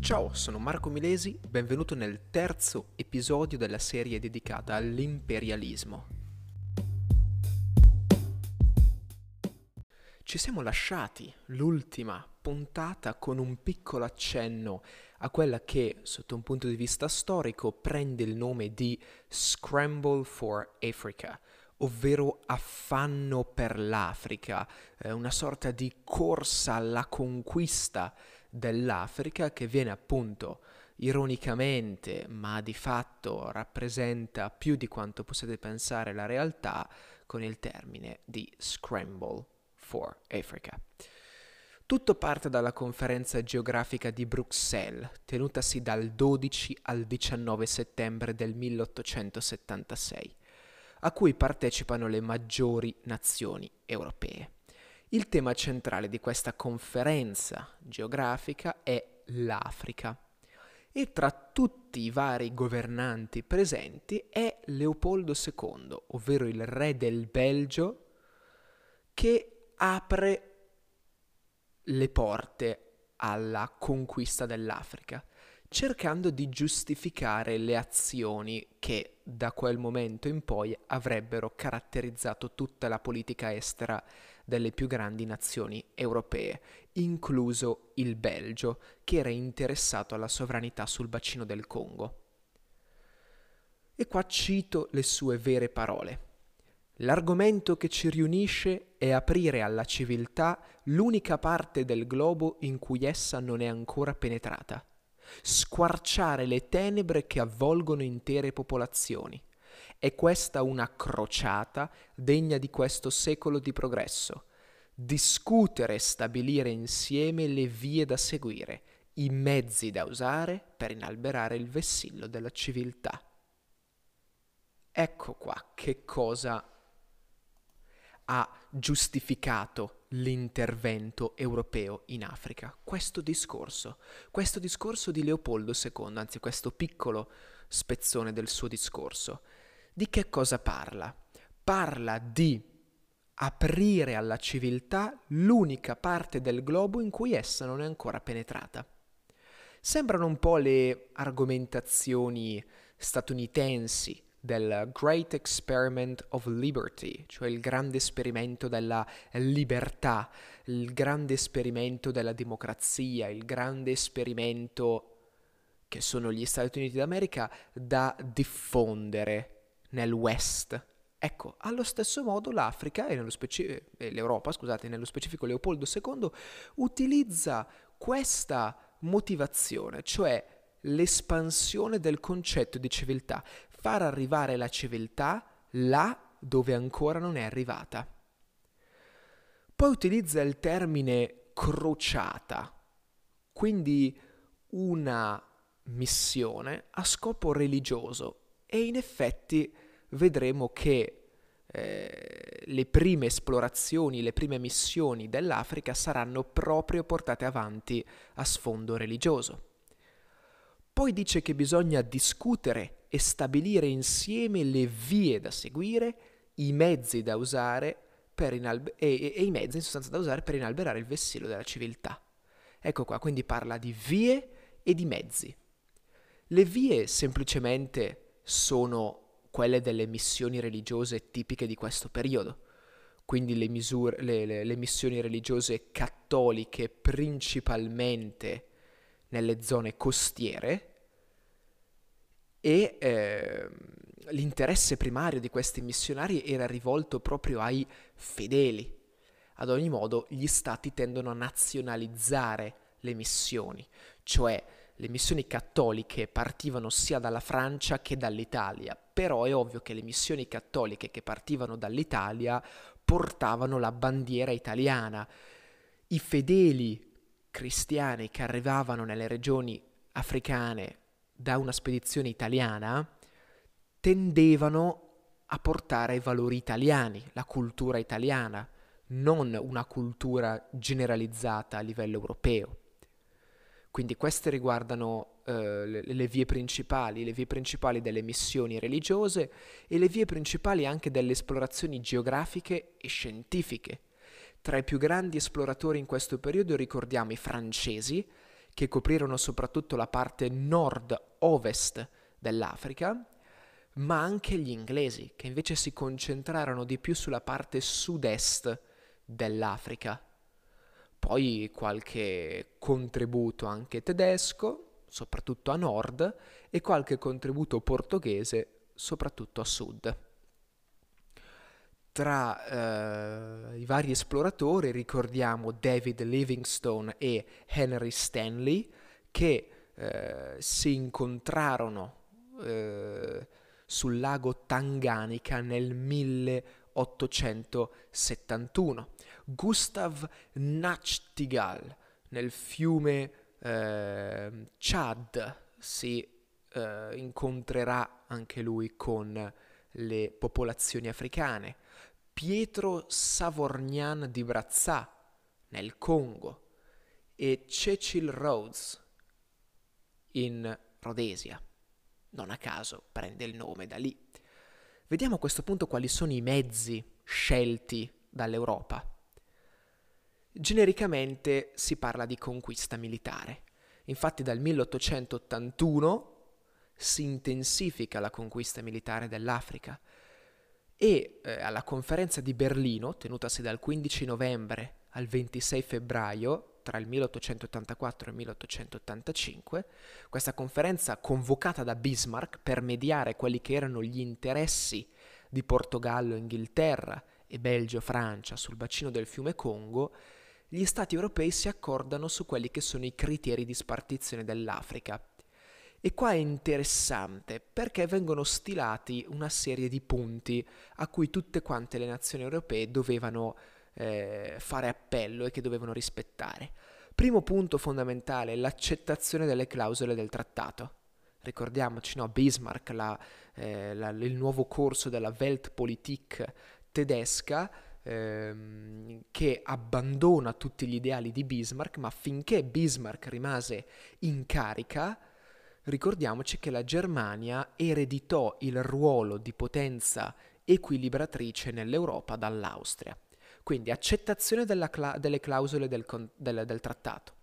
Ciao, sono Marco Milesi, benvenuto nel terzo episodio della serie dedicata all'imperialismo. Ci siamo lasciati l'ultima puntata con un piccolo accenno a quella che, sotto un punto di vista storico, prende il nome di Scramble for Africa, ovvero affanno per l'Africa, eh, una sorta di corsa alla conquista dell'Africa che viene appunto ironicamente, ma di fatto rappresenta più di quanto possiate pensare la realtà, con il termine di Scramble for Africa. Tutto parte dalla conferenza geografica di Bruxelles, tenutasi dal 12 al 19 settembre del 1876, a cui partecipano le maggiori nazioni europee. Il tema centrale di questa conferenza geografica è l'Africa. E tra tutti i vari governanti presenti è Leopoldo II, ovvero il re del Belgio, che apre le porte alla conquista dell'Africa, cercando di giustificare le azioni che da quel momento in poi avrebbero caratterizzato tutta la politica estera delle più grandi nazioni europee, incluso il Belgio, che era interessato alla sovranità sul bacino del Congo. E qua cito le sue vere parole. L'argomento che ci riunisce è aprire alla civiltà l'unica parte del globo in cui essa non è ancora penetrata, squarciare le tenebre che avvolgono intere popolazioni. È questa una crociata degna di questo secolo di progresso. Discutere e stabilire insieme le vie da seguire, i mezzi da usare per inalberare il vessillo della civiltà. Ecco qua che cosa ha giustificato l'intervento europeo in Africa. Questo discorso, questo discorso di Leopoldo II, anzi questo piccolo spezzone del suo discorso, di che cosa parla? Parla di aprire alla civiltà l'unica parte del globo in cui essa non è ancora penetrata. Sembrano un po' le argomentazioni statunitensi del Great Experiment of Liberty, cioè il grande esperimento della libertà, il grande esperimento della democrazia, il grande esperimento che sono gli Stati Uniti d'America da diffondere nel West. Ecco, allo stesso modo l'Africa e speci- l'Europa, scusate, nello specifico Leopoldo II, utilizza questa motivazione, cioè l'espansione del concetto di civiltà, far arrivare la civiltà là dove ancora non è arrivata. Poi utilizza il termine crociata, quindi una missione a scopo religioso e in effetti vedremo che eh, le prime esplorazioni, le prime missioni dell'Africa saranno proprio portate avanti a sfondo religioso. Poi dice che bisogna discutere e stabilire insieme le vie da seguire, i mezzi da usare inalbe- e, e i mezzi in sostanza da usare per inalberare il vessillo della civiltà. Ecco qua, quindi parla di vie e di mezzi. Le vie semplicemente sono quelle delle missioni religiose tipiche di questo periodo, quindi le, misure, le, le, le missioni religiose cattoliche principalmente nelle zone costiere e eh, l'interesse primario di questi missionari era rivolto proprio ai fedeli. Ad ogni modo, gli stati tendono a nazionalizzare le missioni, cioè le missioni cattoliche partivano sia dalla Francia che dall'Italia, però è ovvio che le missioni cattoliche che partivano dall'Italia portavano la bandiera italiana. I fedeli cristiani che arrivavano nelle regioni africane da una spedizione italiana tendevano a portare i valori italiani, la cultura italiana, non una cultura generalizzata a livello europeo. Quindi queste riguardano eh, le, le, vie principali, le vie principali delle missioni religiose e le vie principali anche delle esplorazioni geografiche e scientifiche. Tra i più grandi esploratori in questo periodo ricordiamo i francesi, che coprirono soprattutto la parte nord-ovest dell'Africa, ma anche gli inglesi, che invece si concentrarono di più sulla parte sud-est dell'Africa. Poi qualche contributo anche tedesco, soprattutto a nord, e qualche contributo portoghese, soprattutto a sud. Tra eh, i vari esploratori ricordiamo David Livingstone e Henry Stanley che eh, si incontrarono eh, sul lago Tanganica nel 1871. Gustav Nachtigal nel fiume eh, Chad si eh, incontrerà anche lui con le popolazioni africane. Pietro Savorgnan di Brazza nel Congo e Cecil Rhodes in Rhodesia. Non a caso prende il nome da lì. Vediamo a questo punto quali sono i mezzi scelti dall'Europa. Genericamente si parla di conquista militare. Infatti dal 1881 si intensifica la conquista militare dell'Africa e eh, alla conferenza di Berlino, tenutasi dal 15 novembre al 26 febbraio tra il 1884 e il 1885, questa conferenza convocata da Bismarck per mediare quelli che erano gli interessi di Portogallo, Inghilterra e Belgio-Francia sul bacino del fiume Congo, gli Stati europei si accordano su quelli che sono i criteri di spartizione dell'Africa. E qua è interessante perché vengono stilati una serie di punti a cui tutte quante le nazioni europee dovevano eh, fare appello e che dovevano rispettare. Primo punto fondamentale, l'accettazione delle clausole del trattato. Ricordiamoci, no, Bismarck, la, eh, la, il nuovo corso della Weltpolitik tedesca, ehm, che abbandona tutti gli ideali di Bismarck, ma finché Bismarck rimase in carica, ricordiamoci che la Germania ereditò il ruolo di potenza equilibratrice nell'Europa dall'Austria. Quindi accettazione cla- delle clausole del, con- del, del trattato.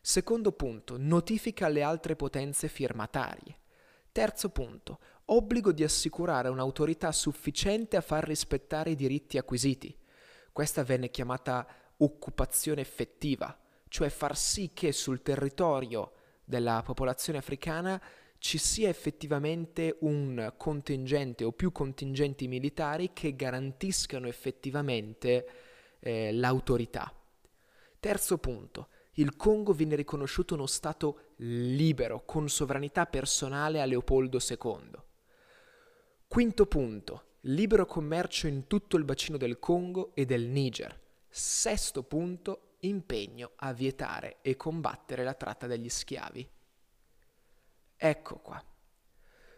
Secondo punto, notifica alle altre potenze firmatarie. Terzo punto, obbligo di assicurare un'autorità sufficiente a far rispettare i diritti acquisiti. Questa venne chiamata occupazione effettiva, cioè far sì che sul territorio della popolazione africana ci sia effettivamente un contingente o più contingenti militari che garantiscano effettivamente eh, l'autorità. Terzo punto, il Congo viene riconosciuto uno Stato libero, con sovranità personale a Leopoldo II. Quinto punto, libero commercio in tutto il bacino del Congo e del Niger. Sesto punto, impegno a vietare e combattere la tratta degli schiavi. Ecco qua.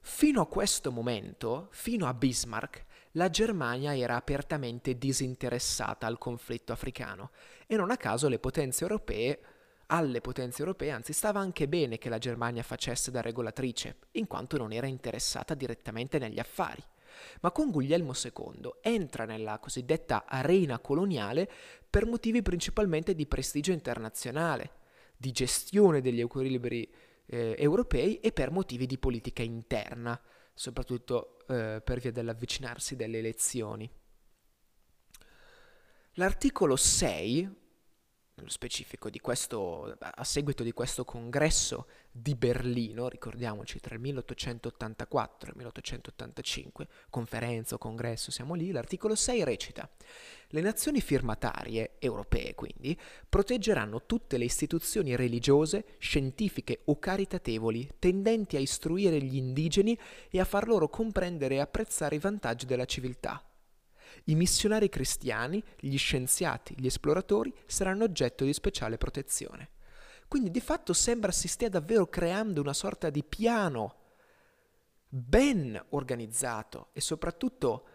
Fino a questo momento, fino a Bismarck, la Germania era apertamente disinteressata al conflitto africano e non a caso le potenze europee, alle potenze europee anzi stava anche bene che la Germania facesse da regolatrice, in quanto non era interessata direttamente negli affari. Ma con Guglielmo II entra nella cosiddetta arena coloniale per motivi principalmente di prestigio internazionale, di gestione degli equilibri eh, europei e per motivi di politica interna, soprattutto eh, per via dell'avvicinarsi delle elezioni. L'articolo 6 nello specifico di questo, a seguito di questo congresso di Berlino, ricordiamoci tra il 1884 e il 1885, conferenza o congresso, siamo lì, l'articolo 6 recita le nazioni firmatarie, europee quindi, proteggeranno tutte le istituzioni religiose, scientifiche o caritatevoli tendenti a istruire gli indigeni e a far loro comprendere e apprezzare i vantaggi della civiltà i missionari cristiani, gli scienziati, gli esploratori saranno oggetto di speciale protezione. Quindi di fatto sembra si stia davvero creando una sorta di piano ben organizzato e soprattutto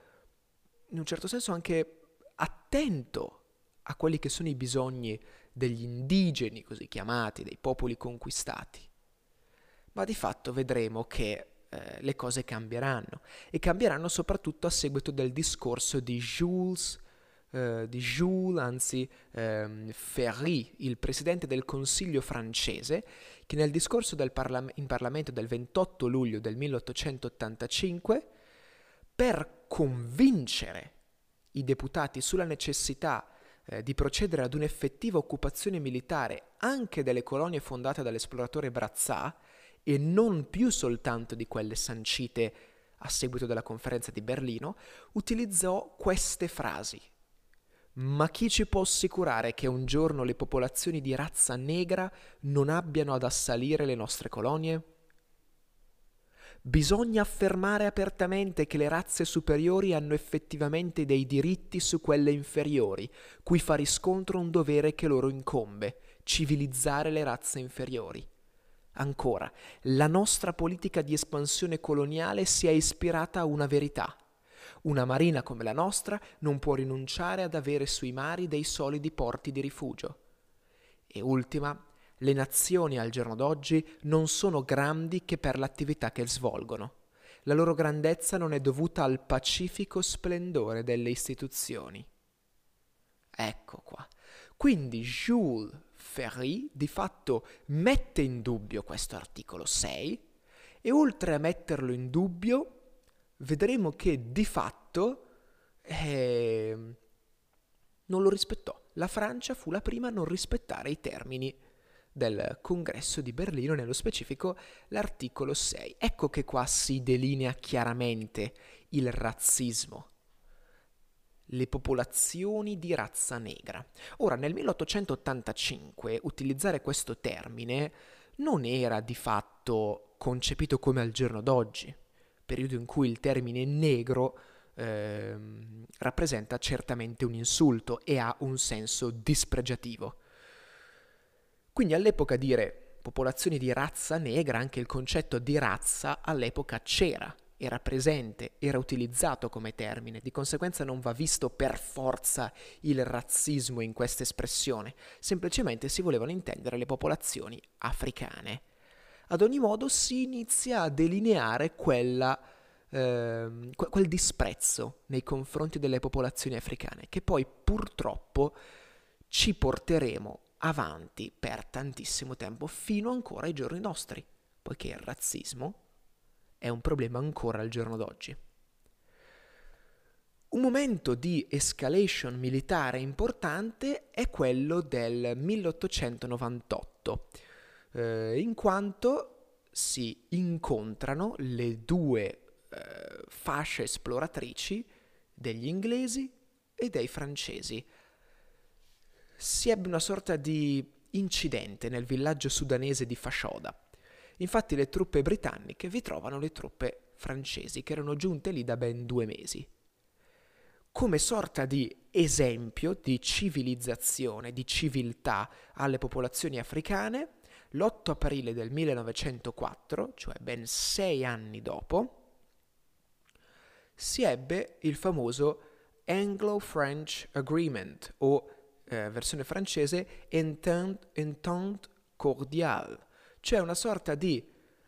in un certo senso anche attento a quelli che sono i bisogni degli indigeni, così chiamati, dei popoli conquistati. Ma di fatto vedremo che eh, le cose cambieranno. E cambieranno soprattutto a seguito del discorso di Jules eh, di Jules, anzi ehm, Ferry, il presidente del Consiglio francese, che nel discorso parla- in Parlamento del 28 luglio del 1885, per convincere i deputati sulla necessità eh, di procedere ad un'effettiva occupazione militare anche delle colonie fondate dall'esploratore Brazza e non più soltanto di quelle sancite a seguito della conferenza di Berlino, utilizzò queste frasi. Ma chi ci può assicurare che un giorno le popolazioni di razza negra non abbiano ad assalire le nostre colonie? Bisogna affermare apertamente che le razze superiori hanno effettivamente dei diritti su quelle inferiori, cui fa riscontro un dovere che loro incombe, civilizzare le razze inferiori. Ancora, la nostra politica di espansione coloniale si è ispirata a una verità. Una marina come la nostra non può rinunciare ad avere sui mari dei solidi porti di rifugio. E ultima, le nazioni al giorno d'oggi non sono grandi che per l'attività che svolgono. La loro grandezza non è dovuta al pacifico splendore delle istituzioni. Ecco qua. Quindi Jules Ferry di fatto mette in dubbio questo articolo 6 e oltre a metterlo in dubbio vedremo che di fatto eh, non lo rispettò. La Francia fu la prima a non rispettare i termini del congresso di Berlino, nello specifico l'articolo 6. Ecco che qua si delinea chiaramente il razzismo le popolazioni di razza negra. Ora, nel 1885 utilizzare questo termine non era di fatto concepito come al giorno d'oggi, periodo in cui il termine negro eh, rappresenta certamente un insulto e ha un senso dispregiativo. Quindi all'epoca dire popolazioni di razza negra, anche il concetto di razza all'epoca c'era, era presente, era utilizzato come termine, di conseguenza non va visto per forza il razzismo in questa espressione, semplicemente si volevano intendere le popolazioni africane. Ad ogni modo si inizia a delineare quella, eh, quel disprezzo nei confronti delle popolazioni africane, che poi purtroppo ci porteremo avanti per tantissimo tempo, fino ancora ai giorni nostri, poiché il razzismo è un problema ancora al giorno d'oggi. Un momento di escalation militare importante è quello del 1898, eh, in quanto si incontrano le due eh, fasce esploratrici degli inglesi e dei francesi. Si ebbe una sorta di incidente nel villaggio sudanese di Fashoda. Infatti le truppe britanniche vi trovano le truppe francesi che erano giunte lì da ben due mesi. Come sorta di esempio di civilizzazione, di civiltà alle popolazioni africane, l'8 aprile del 1904, cioè ben sei anni dopo, si ebbe il famoso Anglo-French Agreement o eh, versione francese Entente, Entente Cordiale, cioè una sorta di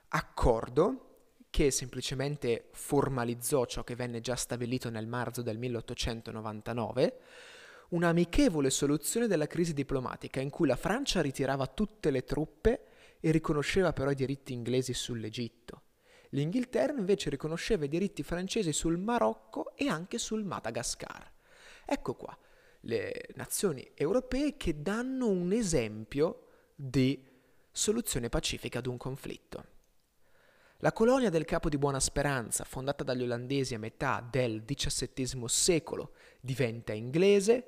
accordo che semplicemente formalizzò ciò che venne già stabilito nel marzo del 1899, un'amichevole soluzione della crisi diplomatica in cui la Francia ritirava tutte le truppe e riconosceva però i diritti inglesi sull'Egitto. L'Inghilterra invece riconosceva i diritti francesi sul Marocco e anche sul Madagascar. Ecco qua le nazioni europee che danno un esempio di soluzione pacifica ad un conflitto. La colonia del Capo di Buona Speranza, fondata dagli olandesi a metà del XVII secolo, diventa inglese,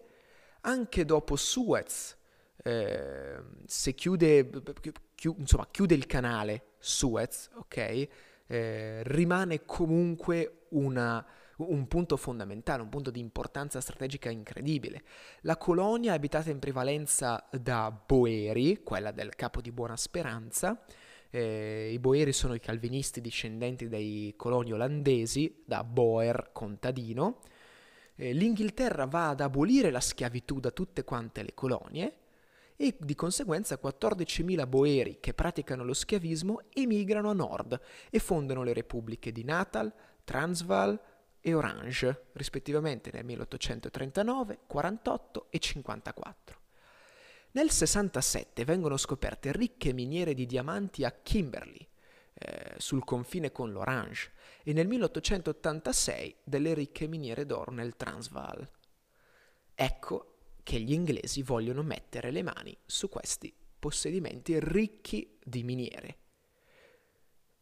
anche dopo Suez, eh, se chiude, chi, insomma, chiude il canale Suez, ok, eh, rimane comunque una, un punto fondamentale, un punto di importanza strategica incredibile. La colonia è abitata in prevalenza da boeri, quella del capo di Buona Speranza. Eh, I boeri sono i calvinisti discendenti dei coloni olandesi, da Boer contadino. Eh, L'Inghilterra va ad abolire la schiavitù da tutte quante le colonie e di conseguenza 14.000 boeri che praticano lo schiavismo emigrano a nord e fondano le repubbliche di Natal, Transvaal, e Orange, rispettivamente nel 1839, 48 e 54. Nel 67 vengono scoperte ricche miniere di diamanti a Kimberley, eh, sul confine con l'Orange, e nel 1886 delle ricche miniere d'oro nel Transvaal. Ecco che gli inglesi vogliono mettere le mani su questi possedimenti ricchi di miniere.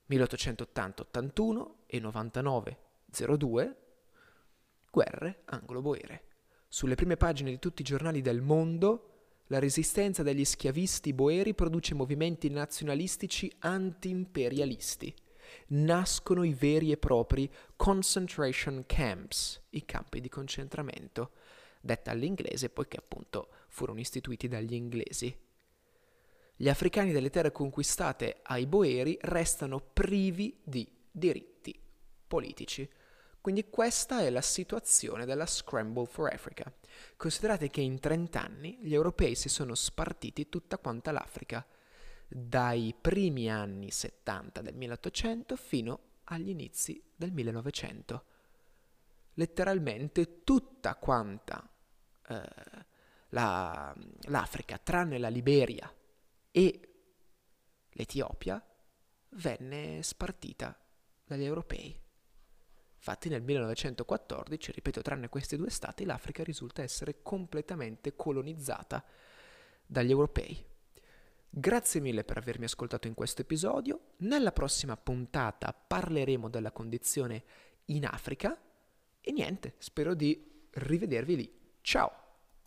1880-81 e 99-02 guerre anglo-boere. Sulle prime pagine di tutti i giornali del mondo la resistenza degli schiavisti boeri produce movimenti nazionalistici anti-imperialisti. Nascono i veri e propri concentration camps, i campi di concentramento, detta all'inglese poiché appunto furono istituiti dagli inglesi. Gli africani delle terre conquistate ai boeri restano privi di diritti politici. Quindi questa è la situazione della Scramble for Africa. Considerate che in 30 anni gli europei si sono spartiti tutta quanta l'Africa, dai primi anni 70 del 1800 fino agli inizi del 1900. Letteralmente tutta quanta eh, la, l'Africa, tranne la Liberia e l'Etiopia, venne spartita dagli europei. Infatti nel 1914, ripeto, tranne questi due stati, l'Africa risulta essere completamente colonizzata dagli europei. Grazie mille per avermi ascoltato in questo episodio. Nella prossima puntata parleremo della condizione in Africa e niente, spero di rivedervi lì. Ciao!